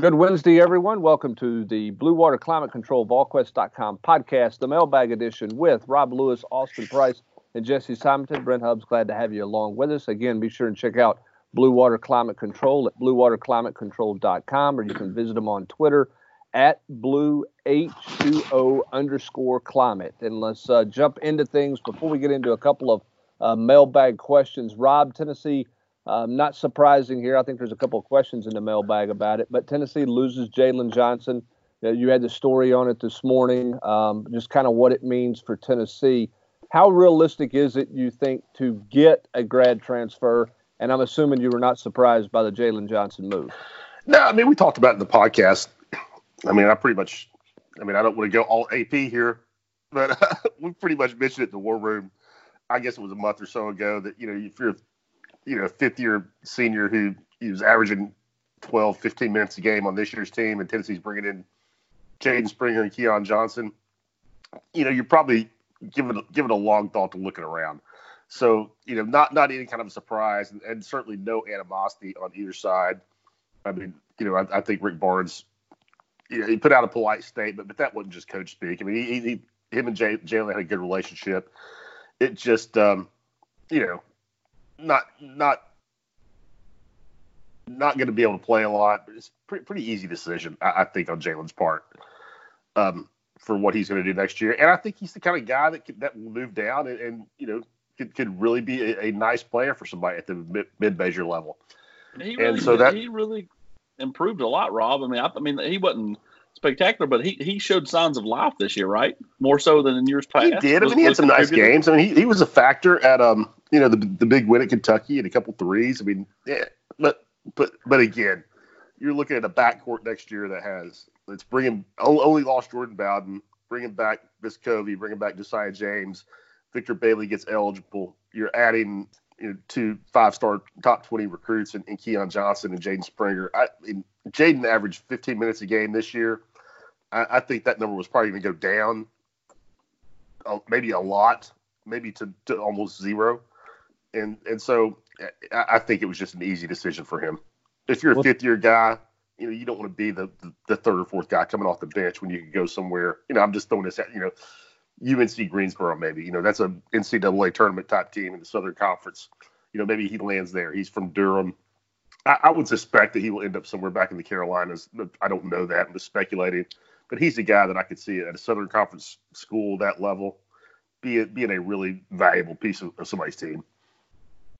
Good Wednesday, everyone. Welcome to the Blue Water Climate Control VolQuest.com podcast, the mailbag edition with Rob Lewis, Austin Price, and Jesse Simonton. Brent Hubbs, glad to have you along with us. Again, be sure and check out Blue Water Climate Control at bluewaterclimatecontrol.com, or you can visit them on Twitter at blue H2O underscore climate. And let's uh, jump into things before we get into a couple of uh, mailbag questions. Rob, Tennessee um, not surprising here. I think there's a couple of questions in the mailbag about it, but Tennessee loses Jalen Johnson. Uh, you had the story on it this morning, um, just kind of what it means for Tennessee. How realistic is it, you think, to get a grad transfer? And I'm assuming you were not surprised by the Jalen Johnson move. No, I mean, we talked about it in the podcast. I mean, I pretty much, I mean, I don't want to go all AP here, but we pretty much mentioned it in the war room. I guess it was a month or so ago that, you know, if you're you know, fifth year senior who he was averaging 12, 15 minutes a game on this year's team, and Tennessee's bringing in Jaden Springer and Keon Johnson. You know, you're probably giving giving a long thought to looking around. So, you know, not not any kind of a surprise, and, and certainly no animosity on either side. I mean, you know, I, I think Rick Barnes, you know, he put out a polite statement, but that wasn't just coach speak. I mean, he, he him and Jalen had a good relationship. It just, um, you know, not not not going to be able to play a lot. But it's pretty pretty easy decision, I, I think, on Jalen's part um, for what he's going to do next year. And I think he's the kind of guy that could, that will move down and, and you know could, could really be a, a, nice player for somebody at the mid, mid major level. He really, and so that he really improved a lot, Rob. I mean, I, I mean, he wasn't spectacular, but he, he showed signs of life this year, right? More so than in years past. He did. I mean, he had some nice games. I mean, he, he was a factor at um, you know, the the big win at Kentucky and a couple threes. I mean, yeah, but but but again, you're looking at a backcourt next year that has let's bring him only lost Jordan Bowden, bringing back Vescovi, bringing back Josiah James, Victor Bailey gets eligible. You're adding you know, two five star top 20 recruits and, in Keon Johnson and Jaden Springer. I mean, Jaden averaged 15 minutes a game this year. I, I think that number was probably going to go down, uh, maybe a lot, maybe to, to almost zero. And and so I, I, think it was just an easy decision for him. If you're a fifth year guy, you know you don't want to be the, the, the third or fourth guy coming off the bench when you can go somewhere. You know, I'm just throwing this at you know. UNC Greensboro, maybe. You know, that's a NCAA tournament type team in the Southern Conference. You know, maybe he lands there. He's from Durham. I, I, would suspect that he will end up somewhere back in the Carolinas. I don't know that. I'm just speculating. But he's a guy that I could see at a Southern Conference school that level be being a really valuable piece of, of somebody's team.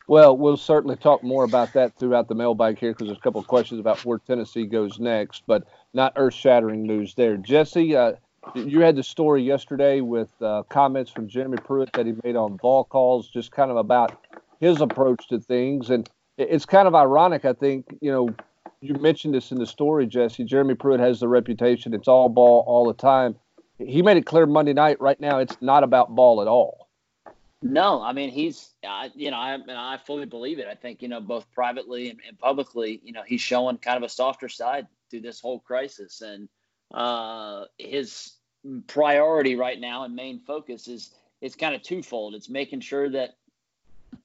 Well, we'll certainly talk more about that throughout the mailbag here because there's a couple of questions about where Tennessee goes next, but not earth-shattering news there. Jesse, uh, you had the story yesterday with uh, comments from Jeremy Pruitt that he made on Vol Calls, just kind of about his approach to things, and it's kind of ironic. I think you know you mentioned this in the story, Jesse. Jeremy Pruitt has the reputation; it's all ball all the time. He made it clear Monday night. Right now, it's not about ball at all. No, I mean he's, uh, you know, I, I fully believe it. I think you know both privately and, and, publicly, you know, he's showing kind of a softer side through this whole crisis, and uh, his priority right now and main focus is is kind of twofold. It's making sure that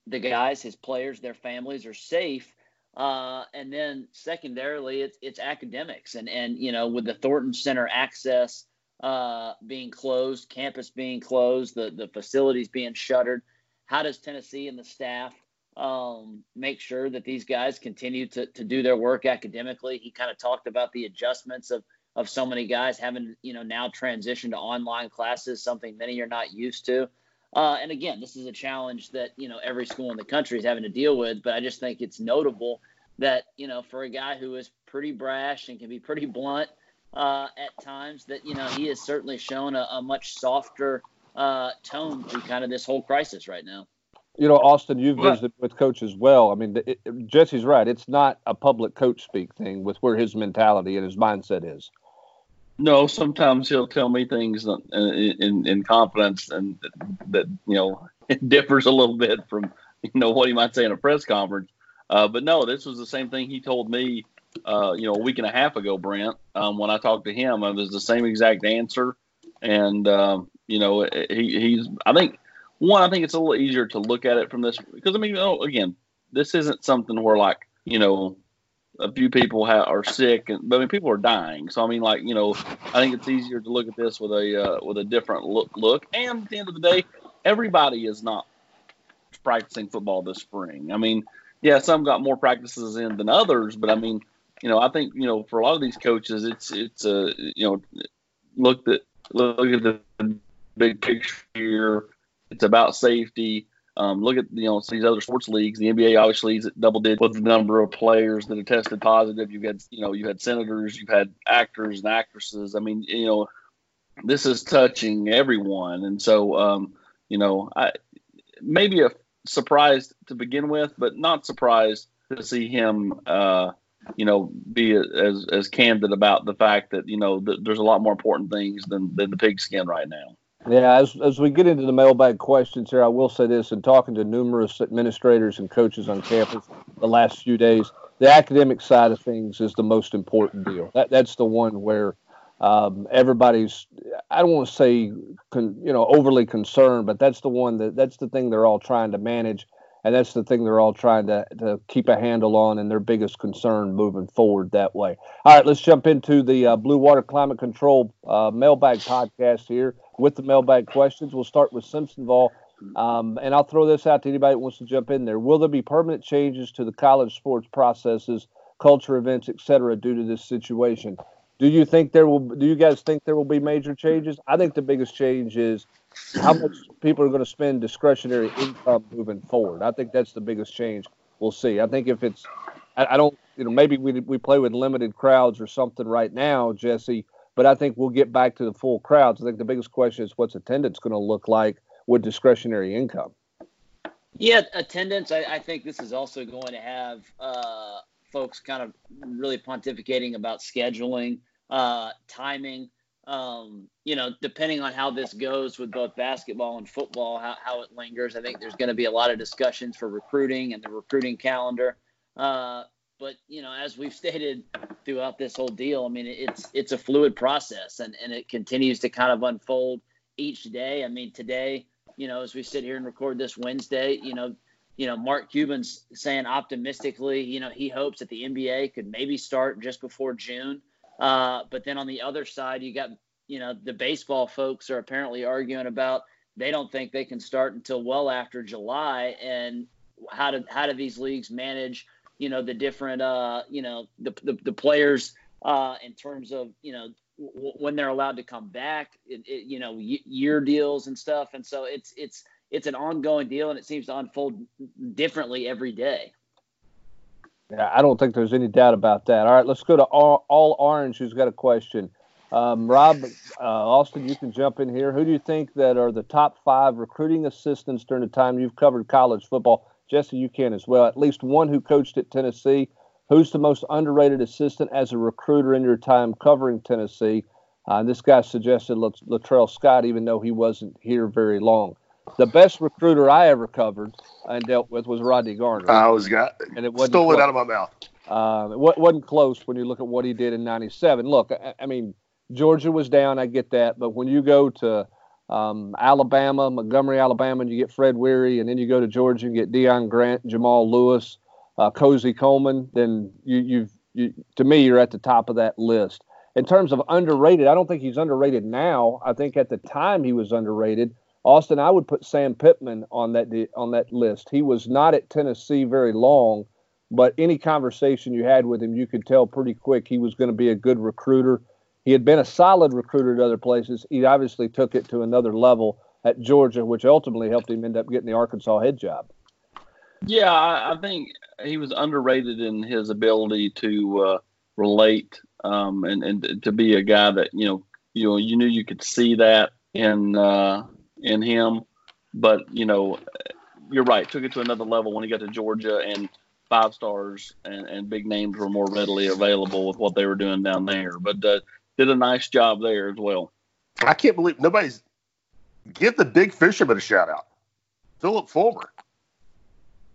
the guys, his players, their families are safe. Uh, and then secondarily, it's it's academics, and and you know with the Thornton Center access uh, being closed, campus being closed, the the facilities being shuttered, how does Tennessee and the staff um, make sure that these guys continue to to do their work academically? He kind of talked about the adjustments of of so many guys having you know now transitioned to online classes, something many are not used to. Uh, and again, this is a challenge that you know every school in the country is having to deal with. But I just think it's notable that you know for a guy who is pretty brash and can be pretty blunt uh, at times, that you know he has certainly shown a, a much softer uh, tone through kind of this whole crisis right now. You know, Austin, you've visited with coach as well. I mean, it, Jesse's right. It's not a public coach speak thing with where his mentality and his mindset is. No, sometimes he'll tell me things in, in, in confidence, and that you know it differs a little bit from you know what he might say in a press conference. Uh, but no, this was the same thing he told me, uh, you know, a week and a half ago, Brent. Um, when I talked to him, it was the same exact answer, and um, you know, he, he's. I think one, I think it's a little easier to look at it from this because I mean, you know, again, this isn't something where like you know a few people ha- are sick, and but I mean people are dying. So I mean, like you know, I think it's easier to look at this with a uh, with a different look. Look, and at the end of the day, everybody is not practicing football this spring. I mean, yeah, some got more practices in than others, but I mean, you know, I think you know for a lot of these coaches, it's it's a you know look at look at the big picture here. It's about safety. Um, look at you know these other sports leagues. The NBA obviously is double digit with the number of players that have tested positive. You've had you know you had senators, you've had actors and actresses. I mean you know this is touching everyone, and so um, you know I maybe a surprised to begin with, but not surprised to see him uh, you know be as as candid about the fact that you know th- there's a lot more important things than than the pigskin right now. Yeah, as, as we get into the mailbag questions here, I will say this: in talking to numerous administrators and coaches on campus the last few days, the academic side of things is the most important deal. That that's the one where um, everybody's I don't want to say con, you know overly concerned, but that's the one that that's the thing they're all trying to manage and that's the thing they're all trying to, to keep a handle on and their biggest concern moving forward that way. All right, let's jump into the uh, Blue Water Climate Control uh, mailbag podcast here with the mailbag questions. We'll start with Simpsonville. Um, and I'll throw this out to anybody that wants to jump in there. Will there be permanent changes to the college sports processes, culture events, etc., due to this situation? Do you think there will? Do you guys think there will be major changes? I think the biggest change is how much people are going to spend discretionary income moving forward. I think that's the biggest change. We'll see. I think if it's, I, I don't, you know, maybe we we play with limited crowds or something right now, Jesse. But I think we'll get back to the full crowds. I think the biggest question is what's attendance going to look like with discretionary income. Yeah, attendance. I, I think this is also going to have uh, folks kind of really pontificating about scheduling, uh, timing um, you know, depending on how this goes with both basketball and football, how, how it lingers, I think there's going to be a lot of discussions for recruiting and the recruiting calendar. Uh, but you know, as we've stated throughout this whole deal, I mean, it's it's a fluid process, and and it continues to kind of unfold each day. I mean, today, you know, as we sit here and record this Wednesday, you know, you know, Mark Cuban's saying optimistically, you know, he hopes that the NBA could maybe start just before June. Uh, but then on the other side, you got you know the baseball folks are apparently arguing about they don't think they can start until well after July. And how do how do these leagues manage you know the different uh, you know the the, the players uh, in terms of you know w- when they're allowed to come back, it, it, you know y- year deals and stuff. And so it's it's it's an ongoing deal, and it seems to unfold differently every day. Yeah, I don't think there's any doubt about that. All right, let's go to All, All Orange, who's got a question. Um, Rob, uh, Austin, you can jump in here. Who do you think that are the top five recruiting assistants during the time you've covered college football? Jesse, you can as well. At least one who coached at Tennessee. Who's the most underrated assistant as a recruiter in your time covering Tennessee? Uh, this guy suggested Latrell Scott, even though he wasn't here very long the best recruiter I ever covered and dealt with was Rodney Garner. I was got and it wasn't stole it out of my mouth. Uh, it wasn't close when you look at what he did in '97. Look, I, I, mean, Georgia was down. I get that, but when you go to um, Alabama, Montgomery, Alabama, and you get Fred Weary, and then you go to Georgia and get Deon Grant, Jamal Lewis, uh, Cosey Coleman, then you, you've you, to me you're at the top of that list. In terms of underrated, I don't think he's underrated now. I think at the time he was underrated Austin, I would put Sam Pittman on that on that list. He was not at Tennessee very long, but any conversation you had with him, you could tell pretty quick he was going to be a good recruiter. He had been a solid recruiter at other places. He obviously took it to another level at Georgia, which ultimately helped him end up getting the Arkansas head job. Yeah, I, think he was underrated in his ability to uh, relate um, and and to be a guy that you know you know you knew you could see that in uh, in him. But you know, you're right. Took it to another level when he got to Georgia, and five stars and, and big names were more readily available with what they were doing down there. But uh, did a nice job there as well. I can't believe nobody's give the big fisherman a shout out. Phillip Fulmer.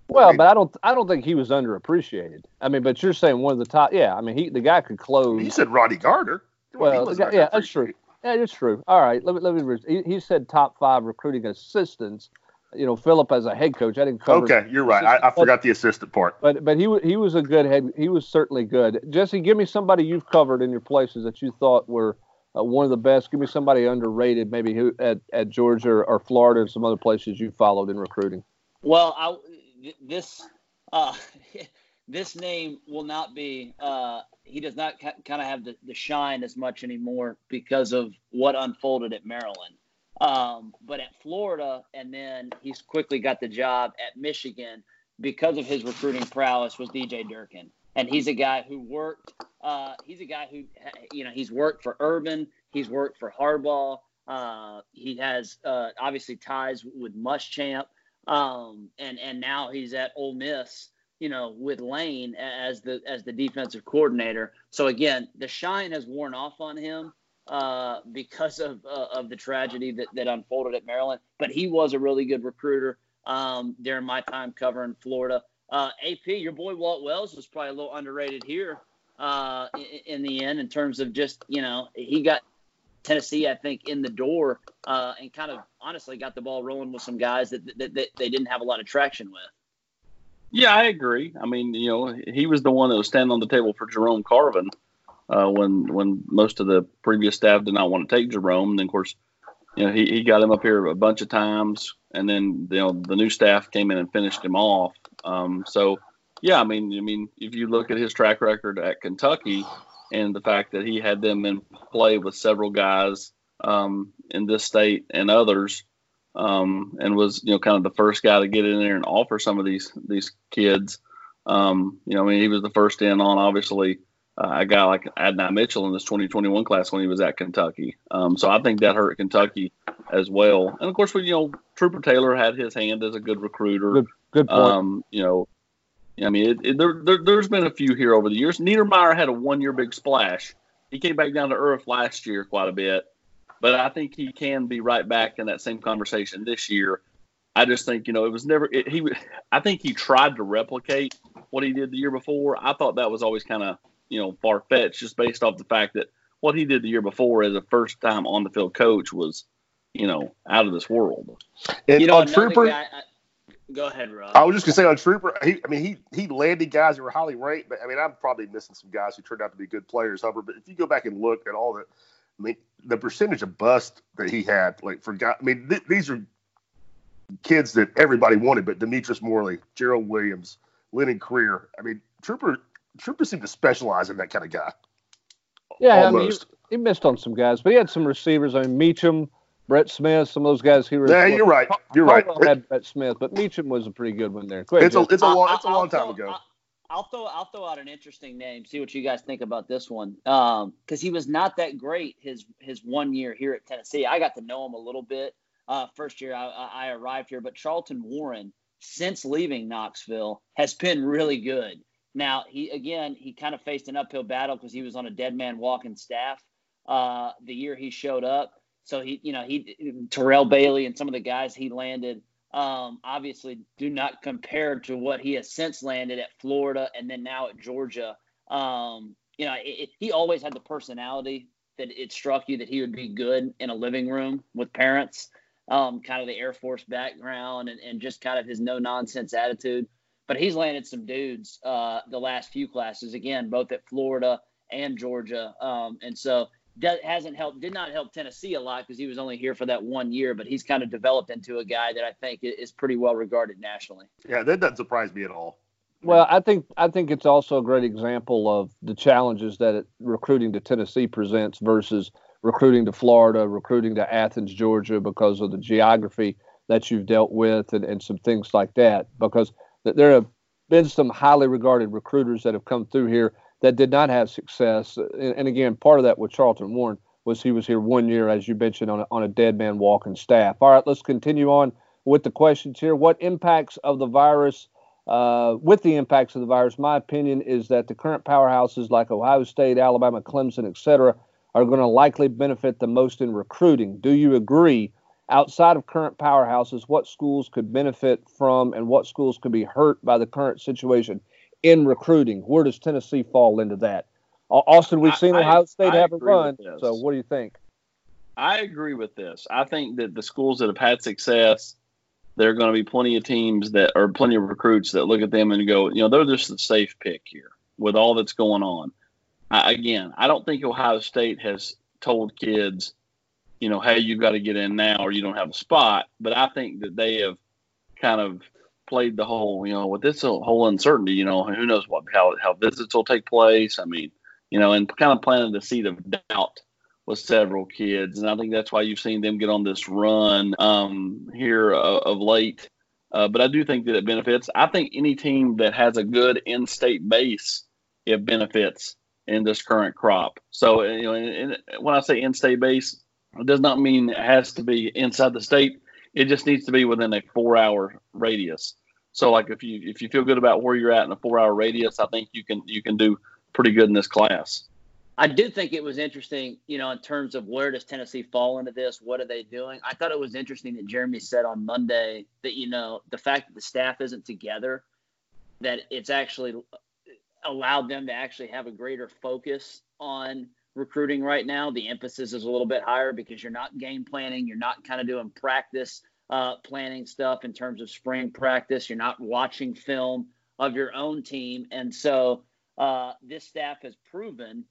Well, I mean, but I don't I don't think he was underappreciated. I mean, but you're saying one of the top yeah, I mean he the guy could close You said Rodney Garner. Well, guy, yeah, that's true. Yeah, it's true. All right, let me let me. He, he said top five recruiting assistants. you know Phillip as a head coach. I didn't cover. Okay, you're right. I, I forgot the assistant part. But but he he was a good head. He was certainly good. Jesse, give me somebody you've covered in your places that you thought were uh, one of the best. Give me somebody underrated, maybe who at, at Georgia or Florida and some other places you followed in recruiting. Well, I, this uh, this name will not be. Uh, he does not ca- kind of have the, the shine as much anymore because of what unfolded at Maryland. Um, but at Florida, and then he's quickly got the job at Michigan because of his recruiting prowess was DJ Durkin. And he's a guy who worked. Uh, he's a guy who, you know, he's worked for Urban. He's worked for Harbaugh. Uh, he has uh, obviously ties with Muschamp, um, and and now he's at Ole Miss you know, with Lane as the as the defensive coordinator. So again, the shine has worn off on him uh, because of uh, of the tragedy that, that unfolded at Maryland. But he was a really good recruiter um, during my time covering Florida. Uh, AP, your boy Walt Wells was probably a little underrated here uh, in, in, the end in terms of just you know he got Tennessee I think in the door uh, and kind of honestly got the ball rolling with some guys that, that, that they didn't have a lot of traction with. Yeah, I agree. I mean, you know, he was the one that was standing on the table for Jerome Carvin uh, when when most of the previous staff did not want to take Jerome. And then, of course, you know, he, he got him up here a bunch of times, and then you know the new staff came in and finished him off. Um, so, yeah, I mean, I mean, if you look at his track record at Kentucky and the fact that he had them in play with several guys um, in this state and others um, and was you know kind of the first guy to get in there and offer some of these these kids. Um, you know, I mean, he was the first in on obviously uh, a guy like Adonai Mitchell in this 2021 class when he was at Kentucky. Um, so I think that hurt Kentucky as well. And of course, we you know Trooper Taylor had his hand as a good recruiter. Good, good point. Um, you know, I mean, it, it, there, there, has been a few here over the years. Niedermeyer had a one-year big splash. He came back down to earth last year quite a bit but I think he can be right back in that same conversation this year. I just think you know it was never it, he. I think he tried to replicate what he did the year before. I thought that was always kind of you know far fetched, just based off the fact that what he did the year before as a first time on the field coach was you know out of this world. And you know, uh, on Trooper. Guy, I, go ahead, Rob. I was just gonna say on Trooper. He, I mean, he he landed guys that were highly ranked, but I mean, I'm probably missing some guys who turned out to be good players, Hubbard. But if you go back and look at all the I mean, the percentage of bust that he had, like, forgot. I mean, th- these are kids that everybody wanted, but Demetrius Morley, Gerald Williams, Lennon Creer. I mean, Trooper Trooper seemed to specialize in that kind of guy. Yeah, Almost. I mean, he, he, missed on some guys, but he had some receivers. I mean, Meachem, Bret Smith, some of those guys he was. Yeah, you're right. You're right. Had Bret Smith, but Meachem was a pretty good one there. it's a it's a long it's a long time ago. I'll throw I'll throw out an interesting name. See what you guys think about this one. Um, because he was not that great his his one year here at Tennessee. I got to know him a little bit. Uh, first year I, I arrived here, but Charlton Warren since leaving Knoxville has been really good. Now he again he kind of faced an uphill battle because he was on a dead man walking staff uh, the year he showed up. So he you know he Terrell Bailey and some of the guys he landed um, obviously do not compare to what he has since landed at Florida and then now at Georgia. Um, you know, it, it, he always had the personality that it struck you that he would be good in a living room with parents, um, kind of the Air Force background and, and just kind of his no nonsense attitude. But he's landed some dudes uh, the last few classes, again, both at Florida and Georgia. Um, and so does, hasn't helped, did not help Tennessee a lot because he was only here for that one year, but he's kind of developed into a guy that I think is pretty well regarded nationally. Yeah, that doesn't surprise me at all. Well, I think I think it's also a great example of the challenges that it, recruiting to Tennessee presents versus recruiting to Florida, recruiting to Athens, Georgia, because of the geography that you've dealt with and, and some things like that. Because there have been some highly regarded recruiters that have come through here that did not have success. And, and, again, part of that with Charlton Warren was he was here one year, as you mentioned, on a, on a dead man walking staff. All right, let's continue on with the questions here. What impacts of the virus? Uh, with the impacts of the virus, my opinion is that the current powerhouses like Ohio State, Alabama, Clemson, etc., are going to likely benefit the most in recruiting. Do you agree? Outside of current powerhouses, what schools could benefit from and what schools could be hurt by the current situation? In recruiting. Where does Tennessee fall into that? Austin, we've seen I, Ohio State I, have a run. So, what do you think? I agree with this. I think that the schools that have had success there are going to be plenty of teams that are plenty of recruits that look at them and go, you know, they're just a safe pick here with all that's going on. I, again, I don't think Ohio State has told kids, you know, hey, you got to get in now or you don't have a spot. But I think that they have kind of played the whole, you know, with this whole uncertainty, you know, who knows what how how visits will take place. I mean, you know, and kind of planted the seed of doubt with several kids, and I think that's why you've seen them get on this run um, here uh, of late. Uh, but I do think that it benefits. I think any team that has a good in-state base, it benefits in this current crop. So, you know, and, and when I say in-state base, it does not mean it has to be inside the state. It just needs to be within a four-hour radius. So, like if you if you feel good about where you're at in a four-hour radius, I think you can you can do pretty good in this class. I do think it was interesting, you know, in terms of where does Tennessee fall into this? What are they doing? I thought it was interesting that Jeremy said on Monday that, you know, the fact that the staff isn't together, that it's actually allowed them to actually have a greater focus on recruiting right now. The emphasis is a little bit higher because you're not game planning, you're not kind of doing practice uh, planning stuff in terms of spring practice, you're not watching film of your own team. And so uh, this staff has proven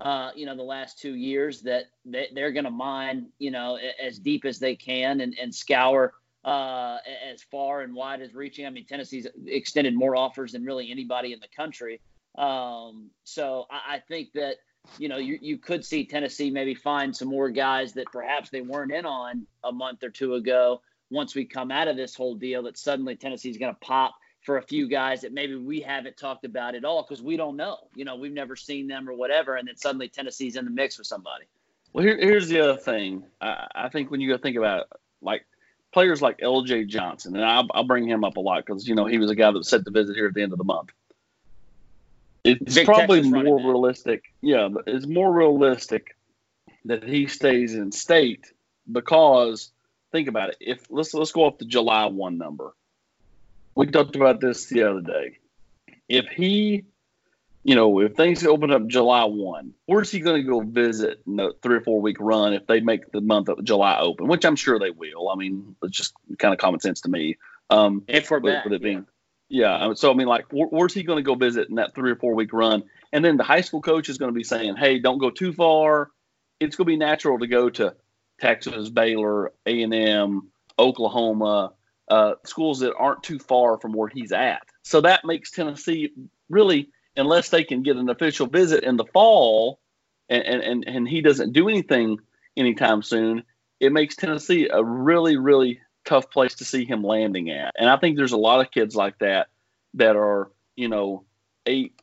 uh, you know, the last two years that they, are going to mine, you know, as deep as they can and, and scour uh, as far and wide as reaching. I mean, Tennessee's extended more offers than really anybody in the country. Um, so I, I, think that, you know, you, you could see Tennessee maybe find some more guys that perhaps they weren't in on a month or two ago. Once we come out of this whole deal, that suddenly Tennessee's going to pop for a few guys that maybe we haven't talked about at all because we don't know. You know, we've never seen them or whatever, and then suddenly Tennessee's in the mix with somebody. Well, here, here's the other thing. I, I, think when you think about it, like players like L.J. Johnson, and I'll, I'll bring him up a lot because you know he was a guy that was set to visit here at the end of the month. It's probably Texas more realistic. Yeah, it's more realistic that he stays in state because think about it. If let's let's go off the July one number we talked about this the other day. If he, you know, if things open up July 1, where's he going to go visit in the three or four week run if they make the month of July open, which I'm sure they will. I mean, it's just kind of common sense to me. Um, if we're with, back, with it being, yeah. Yeah. So, I mean, like, where's he going to go visit in that three or four week run? And then the high school coach is going to be saying, hey, don't go too far. It's going to be natural to go to Texas, Baylor, A&M, Oklahoma, uh, schools that aren't too far from where he's at. So that makes Tennessee really, unless they can get an official visit in the fall, and and and he doesn't do anything anytime soon, it makes Tennessee a really really tough place to see him landing at. And I think there's a lot of kids like that that are you know eight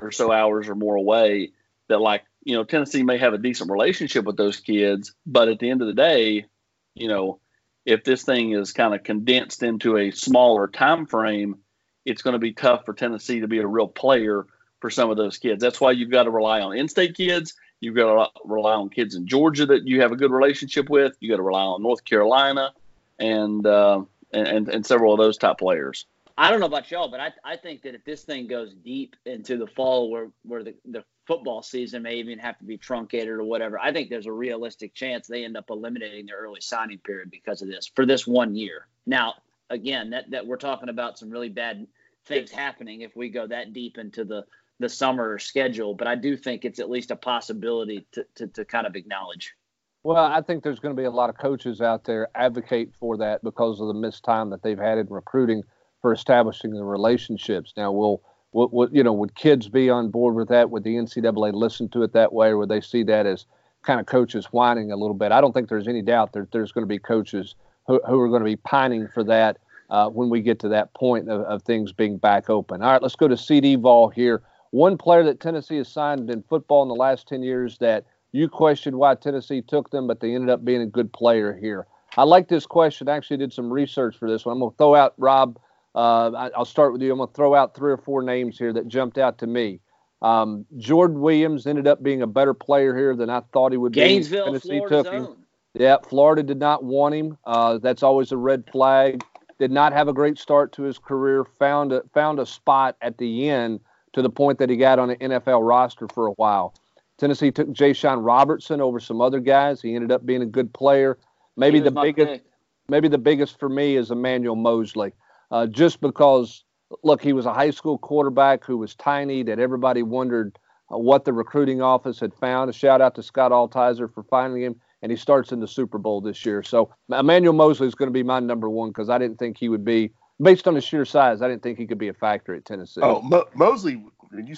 or so hours or more away that like you know Tennessee may have a decent relationship with those kids, but at the end of the day, you know if this thing is kind of condensed into a smaller time frame, it's going to be tough for Tennessee to be a real player for some of those kids. That's why you've got to rely on in-state kids. You've got to rely on kids in Georgia that you have a good relationship with. You got to rely on North Carolina and, uh, and and several of those top players. I don't know about y'all, but I, I think that if this thing goes deep into the fall where, where the, the football season may even have to be truncated or whatever, I think there's a realistic chance they end up eliminating their early signing period because of this for this one year. Now, again, that, that we're talking about some really bad things happening if we go that deep into the, the summer schedule, but I do think it's at least a possibility to, to, to kind of acknowledge. Well, I think there's going to be a lot of coaches out there advocate for that because of the missed time that they've had in recruiting – for establishing the relationships. Now, will what you know would kids be on board with that? Would the NCAA listen to it that way, or would they see that as kind of coaches whining a little bit? I don't think there's any doubt that there's going to be coaches who, who are going to be pining for that uh, when we get to that point of, of things being back open. All right, let's go to CD Vol here. One player that Tennessee has signed in football in the last 10 years that you questioned why Tennessee took them, but they ended up being a good player here. I like this question. I actually did some research for this one. I'm going to throw out Rob uh, I, will start with you. I'm going to throw out three or four names here that jumped out to me. Um, Jordan Williams ended up being a better player here than I thought he would Gainesville, be. Tennessee Florida's took him. Own. Yeah, Florida did not want him. Uh, that's always a red flag. Did not have a great start to his career. Found a, found a spot at the end to the point that he got on an NFL roster for a while. Tennessee took Jashon Robertson over some other guys. He ended up being a good player. Maybe the biggest. Pick maybe the biggest for me is Emmanuel Moseley, uh, just because look, he was a high school quarterback who was tiny that everybody wondered uh, what the recruiting office had found. A shout out to Scott Altizer for finding him, and he starts in the Super Bowl this year. So Emmanuel Moseley is going to be my number one because I didn't think he would be, based on his sheer size, I didn't think he could be a factor at Tennessee. Oh, Mo- Moseley, you,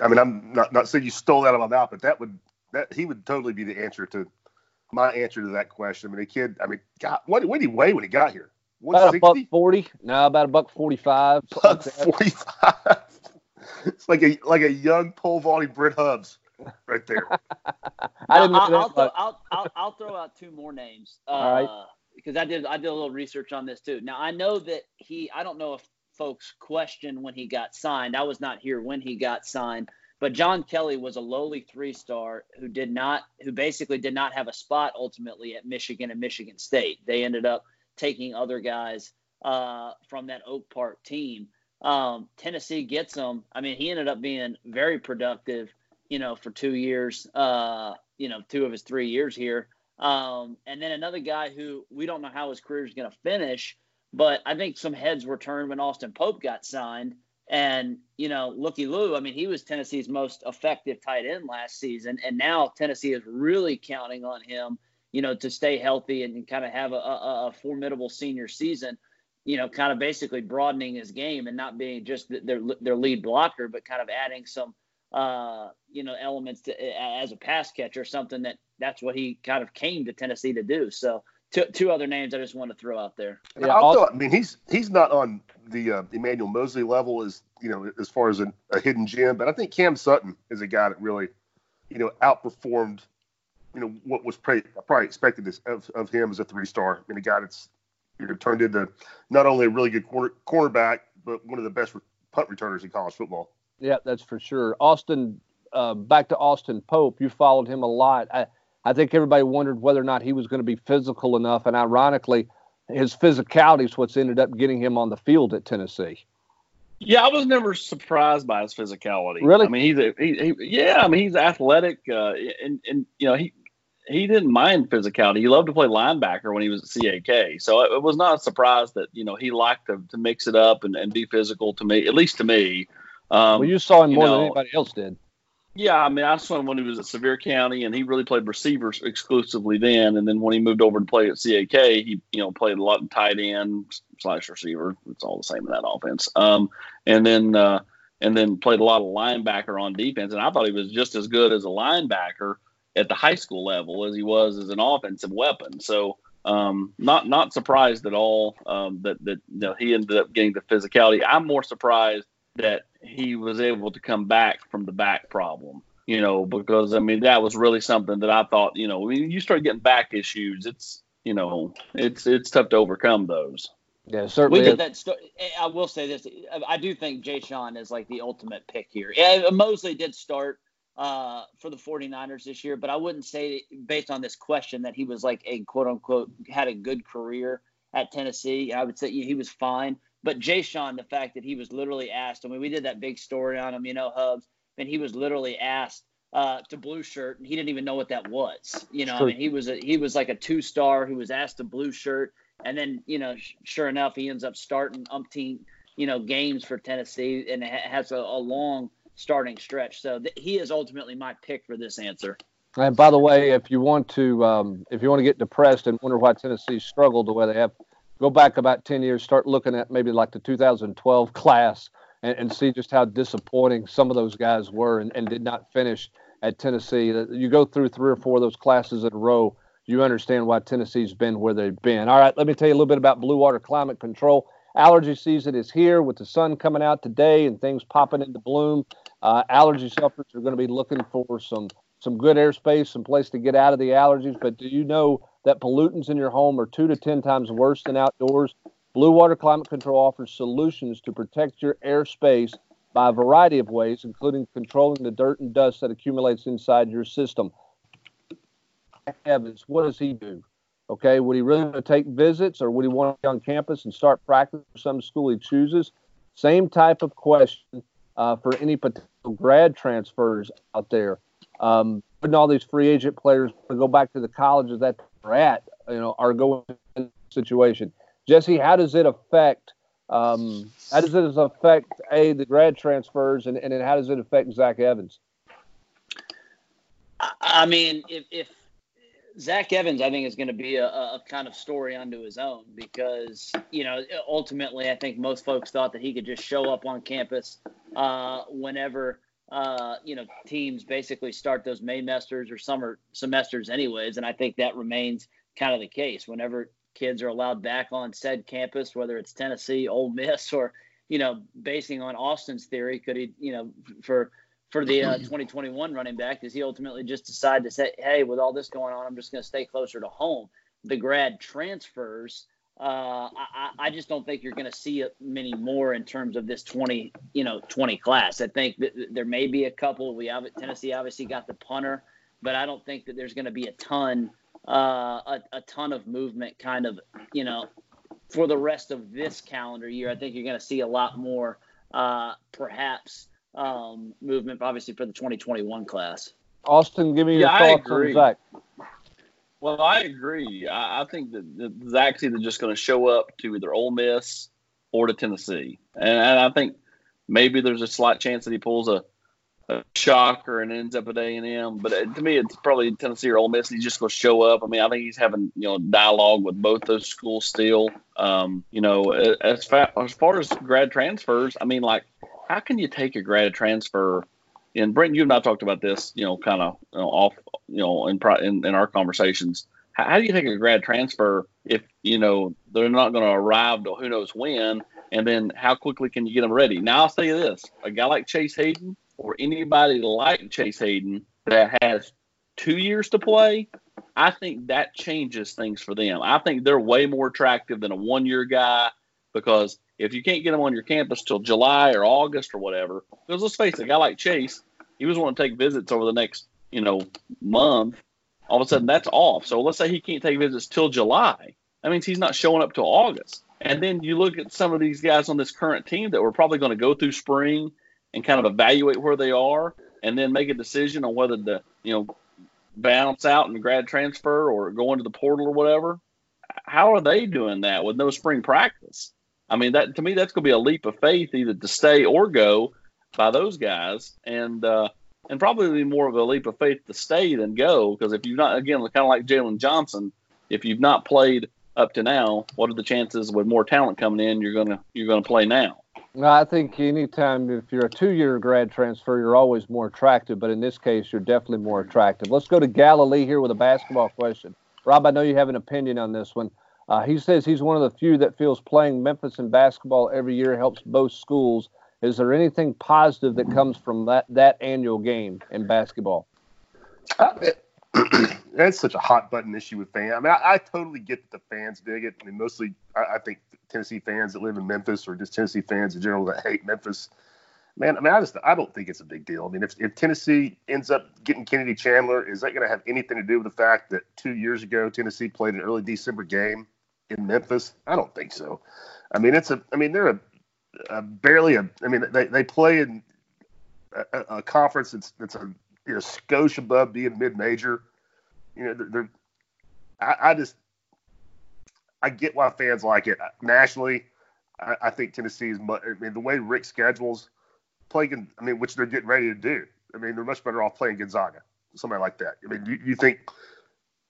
I mean, I'm not not saying you stole that out of my mouth, but that would that he would totally be the answer to my answer to that question. I mean, the kid, I mean, God, what, what did he weigh when he got here? About a buck forty. No, about a buck forty-five. Buck forty-five. it's like a like a young pole vaulting Brent Hubbs right there. I didn't I'll, I'll, throw, I'll, I'll, I'll, throw out two more names. Uh, All right. Because I did I did a little research on this too. Now I know that he. I don't know if folks questioned when he got signed. I was not here when he got signed. But John Kelly was a lowly three star who did not, who basically did not have a spot ultimately at Michigan and Michigan State. They ended up taking other guys uh, from that Oak Park team. Um, Tennessee gets him. I mean, he ended up being very productive, you know, for two years, uh, you know, two of his three years here. Um, and then another guy who we don't know how his career is going to finish, but I think some heads were turned when Austin Pope got signed. And, you know, Looky Lou, I mean, he was Tennessee's most effective tight end last season. And now Tennessee is really counting on him, you know, to stay healthy and kind of have a, a, a formidable senior season, you know, kind of basically broadening his game and not being just their, their lead blocker, but kind of adding some, uh, you know, elements to, as a pass catcher, something that that's what he kind of came to Tennessee to do. So, two, two other names I just want to throw out there. Yeah, also, I mean, he's he's not on the uh, Emmanuel Moseley level as you know as far as a, a, hidden gem, but I think Cam Sutton is a guy that really, you know, outperformed, you know, what was probably, probably expected of, of him as a three star. I mean, a guy that's you know turned into not only a really good corner, cornerback, but one of the best punt returners in college football. Yeah, that's for sure. Austin, uh, back to Austin Pope, you followed him a lot. I, I think everybody wondered whether or not he was going to be physical enough, and ironically, his physicality is what's ended up getting him on the field at Tennessee. Yeah, I was never surprised by his physicality. Really? I mean, he's a, he, he yeah. I mean, he's athletic, uh, and and you know he he didn't mind physicality. He loved to play linebacker when he was at CAK. So it, it was not a surprise that you know he liked to, to mix it up and, and be physical to me, at least to me. Um, well, you saw him more know, than anybody else did. Yeah, I mean, I saw him when he was at Sevier County, and he really played receivers exclusively then. And then when he moved over to play at CAK, he you know played a lot of tight end slash receiver. It's all the same in that offense. Um, and then uh, and then played a lot of linebacker on defense. And I thought he was just as good as a linebacker at the high school level as he was as an offensive weapon. So um, not not surprised at all um, that that you know, he ended up getting the physicality. I'm more surprised that he was able to come back from the back problem. You know, because I mean that was really something that I thought. You know, when you start getting back issues, it's you know it's it's tough to overcome those. Yeah, certainly. We did that. St- I will say this: I do think Jashon is like the ultimate pick here. Yeah, Moseley did start uh, for the 49ers this year, but I wouldn't say based on this question that he was like a quote unquote had a good career at Tennessee. I would say he was fine. But Jashon, the fact that he was literally asked, I mean, we did that big story on him, you know, Hubbs, and he was literally asked uh, to blue shirt, and he didn't even know what that was. You know, I mean, he was a, he was like a two star who was asked to blue shirt, and then you know, sh- sure enough, he ends up starting umpteen you know games for Tennessee, and ha- has a, a, long starting stretch. So th- he is ultimately my pick for this answer. And by the way, if you want to, um, if you want to get depressed and wonder why Tennessee struggled the way they have, go back about 10 years, start looking at maybe like the 2012 class and, and see just how disappointing some of those guys were and, and did not finish at Tennessee. You go through three or four of those classes in a row, you understand why Tennessee's been where they've been. All right, let me tell you a little bit about Blue Water Climate Control. Allergy season is here with the sun coming out today and things popping into bloom. Uh, allergy sufferers are going to be looking for some some good airspace, some place to get out of the allergies. But do you know that pollutants in your home are two to 10 times worse than outdoors. Blue Water Climate Control offers solutions to protect your airspace by a variety of ways, including controlling the dirt and dust that accumulates inside your system. Evans, what does he do? Okay, would he really want to take visits or would he want to be on campus and start practice for some school he chooses? Same type of question uh, for any potential grad transfers out there. Um, putting all these free agent players to go back to the colleges that they're at. you know are going in situation. Jesse, how does it affect? Um, how does it affect a the grad transfers, and, and then how does it affect Zach Evans? I mean, if, if Zach Evans, I think is going to be a, a, kind of story unto his own because you know ultimately, I think most folks thought that he could just show up on campus uh, whenever uh, you know teams basically start those Maymesters or summer semesters, anyways, and I think that remains kind of the case whenever kids are allowed back on said campus, whether it's Tennessee, Ole Miss, or you know, basing on Austin's theory, could he, you know, for for the uh, 2021 running back, does he ultimately just decide to say, hey, with all this going on, I'm just going to stay closer to home? The grad transfers, uh, I, I, just don't think you're going to see many more in terms of this 20, you know, 20 class. I think that there may be a couple. We have Tennessee obviously got the punter, but I don't think that there's going to be a ton, uh, a, a ton of movement, kind of, you know, for the rest of this calendar year. I think you're going to see a lot more, uh, perhaps um, movement, obviously for the 2021 class. Austin, give me your yeah, thoughts on Zach. Well, I agree. I, I think that, that Zach's either just going to show up to either Ole Miss or to Tennessee, and, and, I think maybe there's a slight chance that he pulls a, a shocker and ends up at A and M. But to me, it's probably Tennessee or Ole Miss. He's just going to show up. I mean, I think he's having you know dialogue with both those schools still. Um, you know, as far as far as grad transfers, I mean, like how can you take a grad transfer? And Brent, you and I talked about this, you know, kind of you know, off, you know, in, in, in our conversations. How, how, do you think a grad transfer if you know they're not going to arrive till who knows when? And then how quickly can you get them ready? Now I'll say this: a guy like Chase Hayden or anybody like Chase Hayden that has two years to play, I think that changes things for them. I think they're way more attractive than a one-year guy because if you can't get them on your campus till July or August or whatever, because let's face it, a guy like Chase, he was wanting to take visits over the next, you know, month. All of a sudden, that's off. So let's say he can't take visits till July. That means he's not showing up till August. And then you look at some of these guys on this current team that we're probably going to go through spring and kind of evaluate where they are, and then make a decision on whether to, you know, bounce out and grad transfer or go into the portal or whatever. How are they doing that with no spring practice? I mean, that to me, that's going to be a leap of faith either to stay or go by those guys, and uh, and probably more of a leap of faith to stay than go because if you've not, again, kind of like Jalen Johnson, if you've not played up to now, what are the chances with more talent coming in you're gonna you're gonna play now? Well, I think anytime if you're a two-year grad transfer, you're always more attractive. But in this case, you're definitely more attractive. Let's go to Galilee here with a basketball question. Rob, I know you have an opinion on this one. Uh, he says he's one of the few that feels playing Memphis in basketball every year helps both schools. Is there anything positive that comes from that, that annual game in basketball? Uh, that's such a hot button issue with fans. I mean, I, I, totally get that the fans dig it. I mean, mostly I, I, think Tennessee fans that live in Memphis or just Tennessee fans in general that hate Memphis. Man, I mean, I just I don't think it's a big deal. I mean, if, if Tennessee ends up getting Kennedy Chandler, is that going to have anything to do with the fact that two years ago Tennessee played an early December game in Memphis? I don't think so. I mean, it's a. I mean, they're a, a barely a. I mean, they they play in a, a conference that's that's a you know skosh above being mid major. You know, they're. they're I, I, just. I get why fans like it nationally. I, I think Tennessee is. I mean, the way Rick schedules playing. I mean, which they're getting ready to do. I mean, they're much better off playing Gonzaga, somebody like that. I mean, you, you think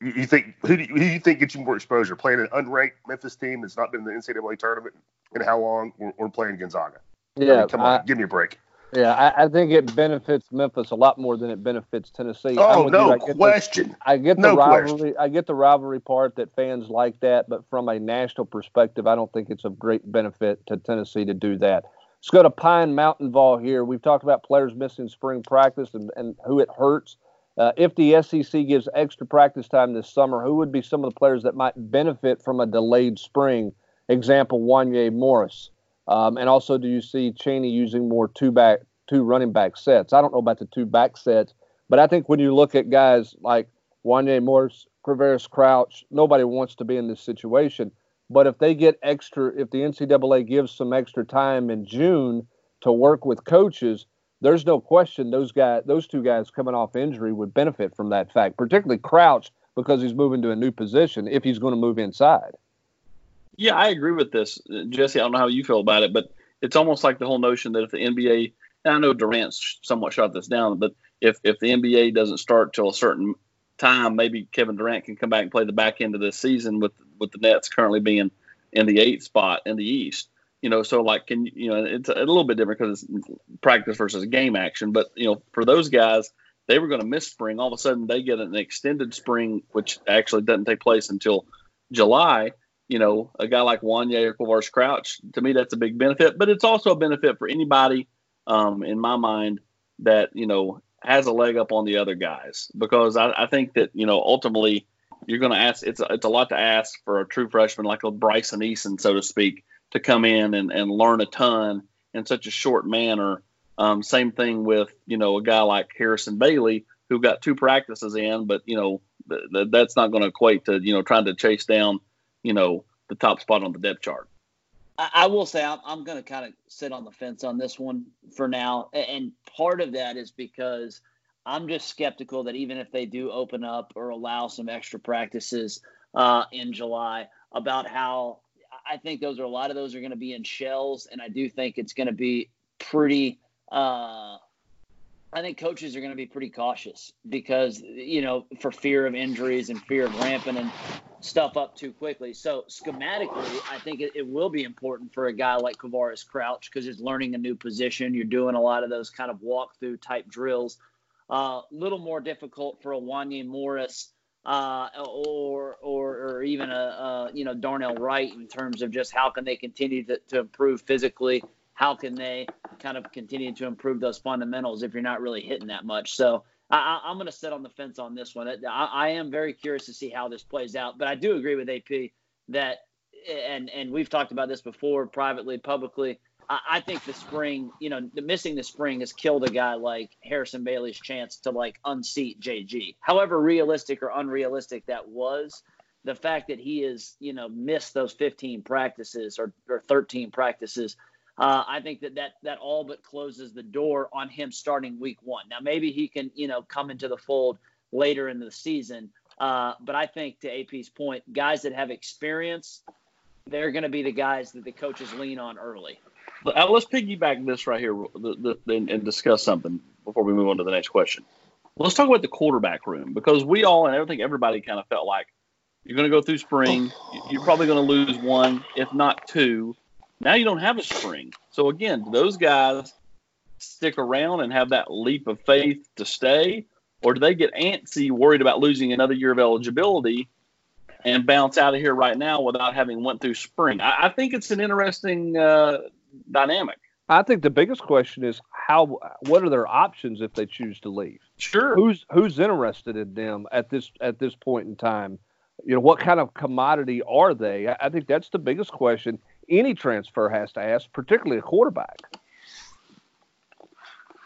you think who do you, who do you think gets you more exposure? Playing an unranked Memphis team that's not been in the NCAA tournament in how long, or, or playing Gonzaga? Yeah, I mean, come on, give me a break. Yeah, I, I, think it benefits Memphis a lot more than it benefits Tennessee. Oh no I question. The, I get the no rivalry. Question. I get the rivalry part that fans like that, but from a national perspective, I don't think it's a great benefit to Tennessee to do that. Let's go to Pine Mountain Vol here. We've talked about players missing spring practice and, and who it hurts. Uh, if the SEC gives extra practice time this summer, who would be some of the players that might benefit from a delayed spring? Example, Wanya Morris. Um, and also, do you see Chaney using more two back, two running back sets? I don't know about the two back sets, but I think when you look at guys like Wanya Morris, Quavaris Crouch, nobody wants to be in this situation. But if they get extra, if the NCAA gives some extra time in June to work with coaches, there's no question those guys, those two guys coming off injury would benefit from that fact. Particularly Crouch because he's moving to a new position if he's going to move inside. Yeah, I agree with this, Jesse. I don't know how you feel about it, but it's almost like the whole notion that if the NBA, and I know Durant's somewhat shot this down, but if if the NBA doesn't start till a certain time, maybe Kevin Durant can come back and play the back end of this season with with the Nets currently being in the eighth spot in the East. You know, so like, can you know, it's a, little bit different because it's practice versus game action. But you know, for those guys, they were going to miss spring. All of a sudden, they get an extended spring, which actually doesn't take place until July. You know, a guy like Wanya or Quavaris Crouch, to me, that's a big benefit. But it's also a benefit for anybody, um, in my mind, that you know has a leg up on the other guys because I, I think that you know ultimately you're going to ask it's a, it's a lot to ask for a true freshman like a Bryson Eason, so to speak, to come in and, and learn a ton in such a short manner. Um, same thing with you know a guy like Harrison Bailey who got two practices in, but you know th- th- that's not going to equate to you know trying to chase down you know the top spot on the depth chart. I, will say I'm, I'm going to kind of sit on the fence on this one for now, and part of that is because I'm just skeptical that even if they do open up or allow some extra practices uh, in July, about how I think those are a lot of those are going to be in shells, and I do think it's going to be pretty. Uh, I think coaches are going to be pretty cautious because you know for fear of injuries and fear of ramping and stuff up too quickly. So schematically, I think it, it will be important for a guy like Quavaris Crouch because he's learning a new position. You're doing a lot of those kind of walkthrough type drills. A uh, little more difficult for a Wanya Morris uh, or, or or even a, a, you know Darnell Wright in terms of just how can they continue to, to improve physically. How can they kind of continue to improve those fundamentals if you're not really hitting that much? So I, am going to sit on the fence on this one. I, I, am very curious to see how this plays out, but I do agree with AP that, and and we've talked about this before, privately, publicly. I, think the spring, you know, the missing the spring has killed a guy like Harrison Bailey's chance to like unseat JG. However realistic or unrealistic that was, the fact that he is, you know, missed those 15 practices or, or 13 practices uh, I think that, that that all but closes the door on him starting week one. Now maybe he can you know come into the fold later in the season, uh, but I think to AP's point, guys that have experience, they're going to be the guys that the coaches lean on early. Uh, let's piggyback this right here the, the, and, and discuss something before we move on to the next question. Let's talk about the quarterback room because we all and I think everybody kind of felt like you're going to go through spring. You're probably going to lose one, if not two now you don't have a spring. So again, do those guys stick around and have that leap of faith to stay, or do they get antsy, worried about losing another year of eligibility, and bounce out of here right now without having went through spring? I, I think it's an interesting uh, dynamic. I think the biggest question is how. What are their options if they choose to leave? Sure. Who's who's interested in them at this at this point in time? You know, what kind of commodity are they? I, I think that's the biggest question any transfer has to ask, particularly a quarterback.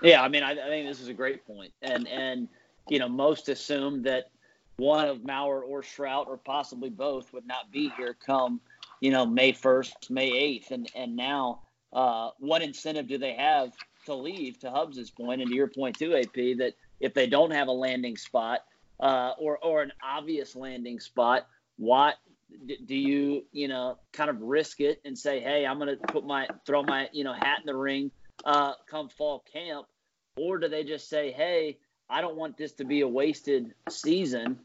Yeah, I mean, I, I think this is a great point, and and you know, most assume that one of Maurer or Shrout or possibly both would not be here come you know May first, May eighth, and and now uh, what incentive do they have to leave? To Hubbs's point, and to your point too, AP, that if they don't have a landing spot uh, or or an obvious landing spot, what do you you know kind of risk it and say hey i'm going to put my throw my you know hat in the ring uh, come fall camp or do they just say hey i don't want this to be a wasted season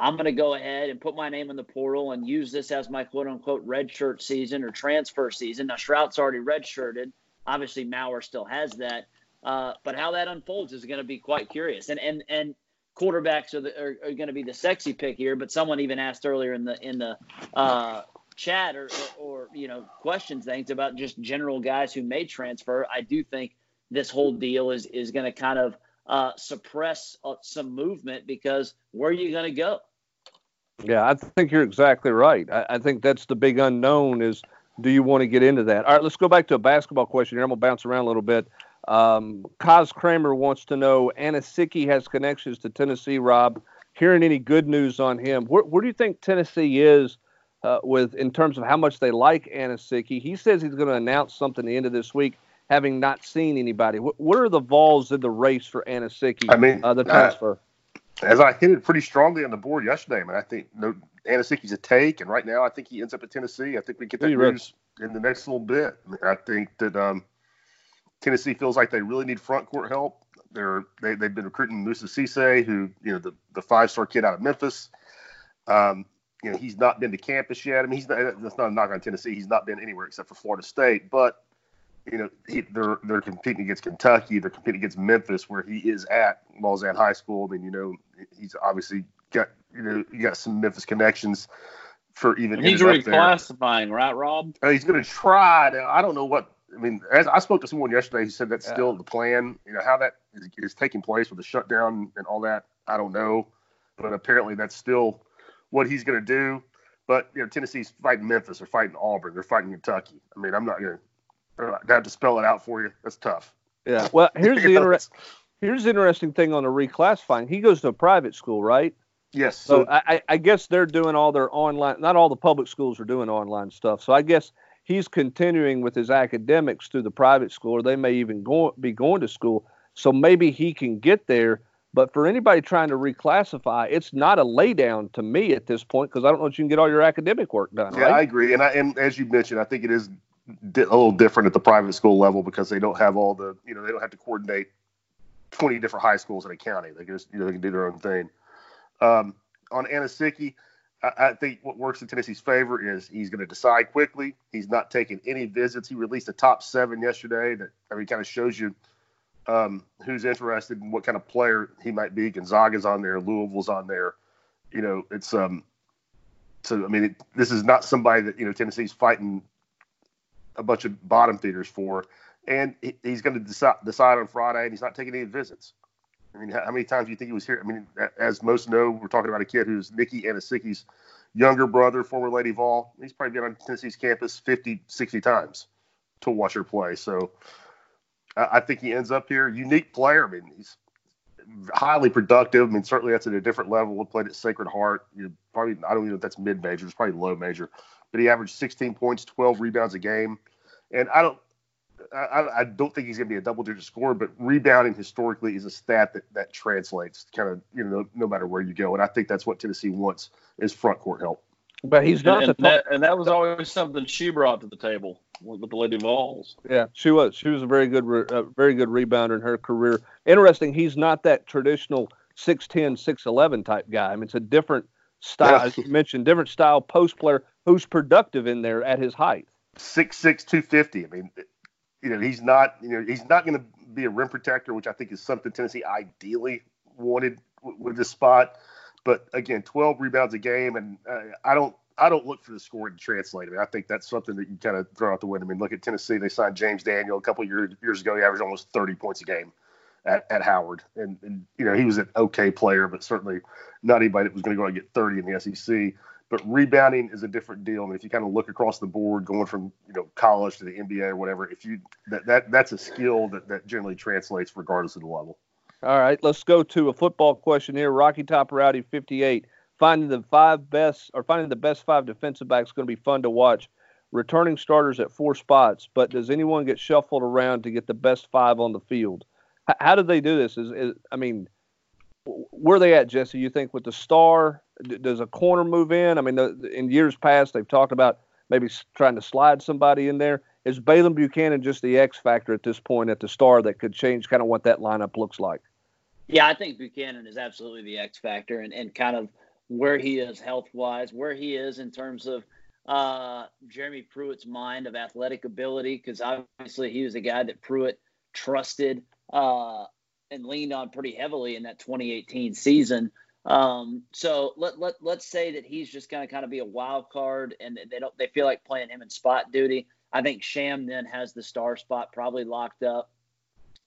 i'm going to go ahead and put my name in the portal and use this as my quote unquote red shirt season or transfer season now Shrout's already redshirted obviously Maurer still has that uh, but how that unfolds is going to be quite curious and and and quarterbacks are, are, are going to be the sexy pick here. But someone even asked earlier in the in the uh, chat or, or, or you know questions things about just general guys who may transfer. I do think this whole deal is is going to kind of uh, suppress uh, some movement because where are you going to go? Yeah, I think you're exactly right. I, I, think that's the big unknown is do you want to get into that? All right, let's go back to a basketball question here. I'm gonna bounce around a little bit. Um, Kaz Kramer wants to know Anosike has connections to Tennessee. Rob, hearing any good news on him? Where, where do you think Tennessee is uh, with in terms of how much they like Anosike? He says he's going to announce something the end of this week, having not seen anybody. What, what are the Vols in the race for Anosike? I mean, uh, the transfer. As I hinted pretty strongly on the board yesterday, I mean, I think no, Anosike's a take, and right now I think he ends up at Tennessee. I think we get that news in the next little bit. I think that um, Tennessee feels like they really need front court help. They're they, they've been recruiting Moussa Cisse, who you know the the five star kid out of Memphis. Um, you know he's not been to campus yet. I mean he's not, that's not a knock on Tennessee. He's not been anywhere except for Florida State, but you know, he, they're they're competing against Kentucky. They're competing against Memphis, where he is at Lausanne High School. I mean, you know, he's obviously got you know you got some Memphis connections for even. he's reclassifying, right, Rob? Uh, he's going to try. To, I don't know what. I mean, as I spoke to someone yesterday, he said that's yeah. still the plan. You know how that is, is taking place with the shutdown and all that. I don't know, but apparently that's still what he's going to do. But you know, Tennessee's fighting Memphis, they're fighting Auburn, they're fighting Kentucky. I mean, I'm not going to I have to spell it out for you. That's tough. Yeah. Well, here's the inter- here's the interesting thing on the reclassifying. He goes to a private school, right? Yes. So, so I, I guess they're doing all their online. Not all the public schools are doing online stuff. So I guess he's continuing with his academics through the private school, or they may even go, be going to school. So maybe he can get there. But for anybody trying to reclassify, it's not a laydown to me at this point because I don't know if you can get all your academic work done. Yeah, right? I agree. And I, and as you mentioned, I think it is a little different at the private school level because they don't have all the you know they don't have to coordinate 20 different high schools in a county. They can just you know they can do their own thing. Um, on Anosike, I, I, think what works in Tennessee's favor is he's going to decide quickly. He's not taking any visits. He released a top seven yesterday that I mean kind of shows you um, who's interested in what kind of player he might be. Gonzaga's on there, Louisville's on there. You know, it's um. So I mean, it, this is not somebody that you know Tennessee's fighting a bunch of bottom feeders for, and he, he's going to decide, decide on Friday, and he's not taking any visits. I mean, how, many times do you think he was here? I mean, as most know, we're talking about a kid who's Nicky Anosike's younger brother, former Lady Vol. He's probably been on Tennessee's campus 50, 60 times to watch her play. So I, I think he ends up here. Unique player. I mean, he's highly productive. I mean, certainly that's at a different level. We played at Sacred Heart. You probably I don't even know if that's mid major. It's probably low major but he averaged 16 points, 12 rebounds a game. And I don't, I, I don't think he's going to be a double-digit scorer, but rebounding historically is a stat that that translates kind of you know no, no, matter where you go, and I think that's what Tennessee wants is front court help. But he's not, and, and, that, and that was always something she brought to the table with the Lady Vols. Yeah, she was. She was a very good, uh, very good rebounder in her career. Interesting. He's not that traditional 6'10", 6'11 type guy. I mean, it's a different style, as you mentioned, different style post player who's productive in there at his height. Six six two fifty. I mean, you know, he's not you know he's not going to be a rim protector, which I think is something Tennessee ideally wanted w- with this spot. But again, 12 rebounds a game, and uh, I don't I don't look for the score to translate. I mean, I think that's something that you kind of throw out the window. I mean, look at Tennessee; they signed James Daniel a couple years years ago. He averaged almost 30 points a game at, at Howard, and, and you know he was an okay player, but certainly not anybody that was going to go and get 30 in the SEC. But rebounding is a different deal. Mean, if you kind of look across the board, going from you know college to the NBA or whatever, if you that, that that's a skill that, that generally translates regardless of the level. All right, let's go to a football question here. Rocky Top Rowdy 58. Finding the five best or finding the best five defensive backs is going to be fun to watch. Returning starters at four spots, but does anyone get shuffled around to get the best five on the field? How did they do this? Is, is I mean, where they at, Jesse? You think with the star, d- does a corner move in? I mean, the, in years past, they've talked about maybe trying to slide somebody in there. Is Baylen Buchanan just the X factor at this point at the star that could change kind of what that lineup looks like? Yeah, I think Buchanan is absolutely the X factor and, and kind of where he is health wise, where he is in terms of uh, Jeremy Pruitt's mind of athletic ability, because obviously he was a guy that Pruitt trusted uh, and leaned on pretty heavily in that 2018 season. Um, so let, let, let's say that he's just going to kind of be a wild card and they don't, they feel like playing him in spot duty. I think Sham then has the star spot probably locked up.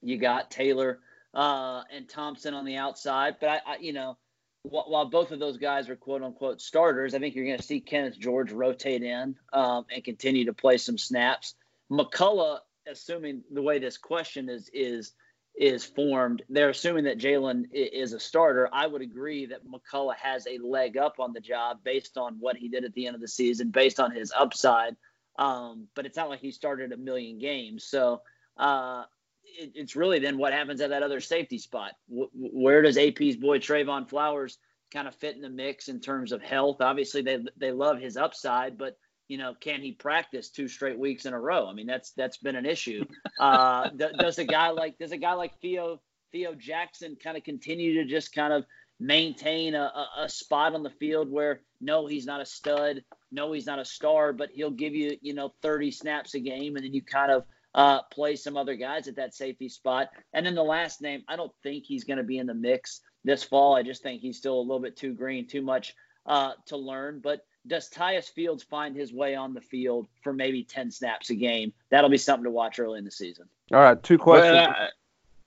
You got Taylor, uh, and Thompson on the outside, but I, I you know, while, while, both of those guys are quote unquote starters, I think you're going to see Kenneth George rotate in, um, and continue to play some snaps. McCollough, assuming the way this question is, is, is formed. They're assuming that Jalen is a starter. I would agree that McCollough has a leg up on the job based on what he did at the end of the season, based on his upside. Um, but it's not like he started a million games. So uh, it, it's really then what happens at that other safety spot. W- where does AP's boy Trevon Flowers kind of fit in the mix in terms of health? Obviously, they they love his upside, but you know, can he practice two straight weeks in a row? I mean, that's that's been an issue. Uh, does a guy like does a guy like Theo Theo Jackson kind of continue to just kind of maintain a, a, spot on the field where no, he's not a stud, no, he's not a star, but he'll give you you know 30 snaps a game, and then you kind of uh, play some other guys at that safety spot. And then the last name, I don't think he's going to be in the mix this fall. I just think he's still a little bit too green, too much uh, to learn. But does Tyus Fields find his way on the field for maybe 10 snaps a game? That'll be something to watch early in the season. All right, two questions. Well, I,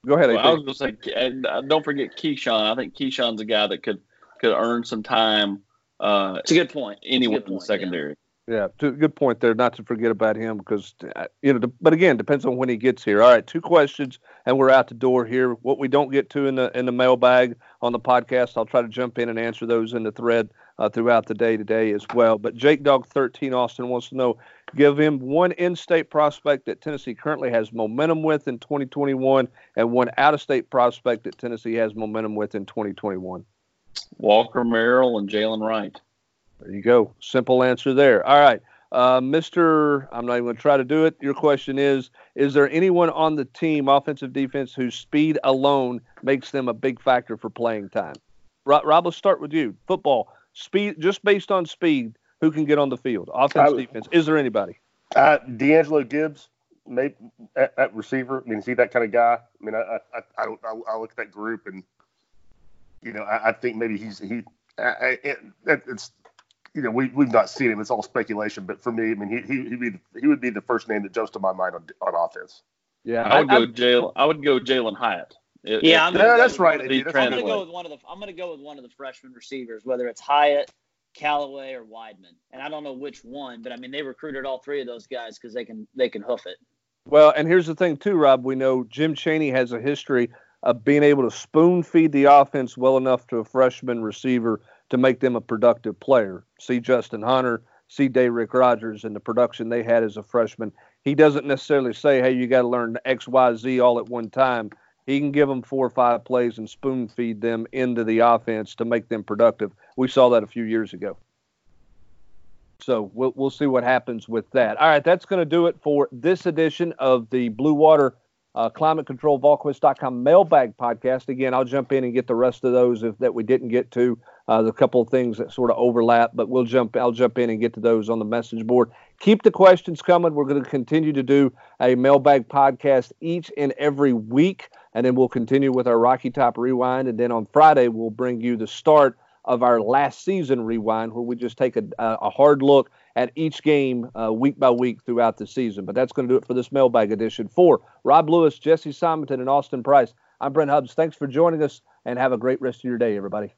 Go ahead. Well, I was going to say, and uh, don't forget Keyshawn. I think Keyshawn's a guy that could could earn some time. Uh, it's a good point. Anywhere in the secondary. Yeah. Yeah, good point there. Not to forget about him because uh, you know, but again, depends on when he gets here. All right, two questions, and we're out the door here. What we don't get to in the in the mailbag on the podcast, I'll try to jump in and answer those in the thread uh, throughout the day today as well. But Jake Dog thirteen Austin wants to know, give him one in-state prospect that Tennessee currently has momentum with in 2021, and one out-of-state prospect that Tennessee has momentum with in 2021. Walker Merrill and Jalen Wright. There you go. Simple answer there. All right. Uh, Mr. I'm not even going to try to do it. Your question is Is there anyone on the team, offensive defense, whose speed alone makes them a big factor for playing time? Rob, Rob let's start with you. Football, speed, just based on speed, who can get on the field? Offense, I, defense. Is there anybody? Uh, D'Angelo Gibbs, maybe at, at, receiver. I mean, is he that kind of guy? I mean, I I, I, I, I look at that group and, you know, I, I think maybe he's he. I, it, it's you know, we we've not seen him. It's all speculation. But for me, I mean, he he he, be, he would be the first name that jumps to my mind on on offense. Yeah, I would I, go Jalin. I would go Jalin Hyatt. It, yeah, yeah that's right. I'm going to go with one of the. I'm going to go with one of the freshman receivers, whether it's Hyatt, Calloway, or Wideman. And I don't know which one, but I mean they recruited all three of those guys because they can they can hoof it. Well, and here's the thing too, Rob. We know Jim Chaney has a history of being able to spoon feed the offense well enough to a freshman receiver to make them a productive player. See Justin Hunter, see Da'Rick Rogers and the production they had as a freshman. He doesn't necessarily say, hey, you got to learn X, Y, Z all at one time. He can give them four or five plays and spoon feed them into the offense to make them productive. We saw that a few years ago. So we'll, we'll see what happens with that. All right, that's going to do it for this edition of the Blue Water uh, Climate Control VolQuest.com mailbag podcast. Again, I'll jump in and get the rest of those if, that we didn't get to uh, a couple of things that sort of overlap, but we'll jump. I'll jump in and get to those on the message board. Keep the questions coming. We're going to continue to do a mailbag podcast each and every week, and then we'll continue with our Rocky Top Rewind, and then on Friday we'll bring you the start of our last season rewind, where we just take a, a hard look at each game uh, week by week throughout the season. But that's going to do it for this mailbag edition. For Rob Lewis, Jesse Simonton, and Austin Price, I'm Brent Hubbs. Thanks for joining us, and have a great rest of your day, everybody.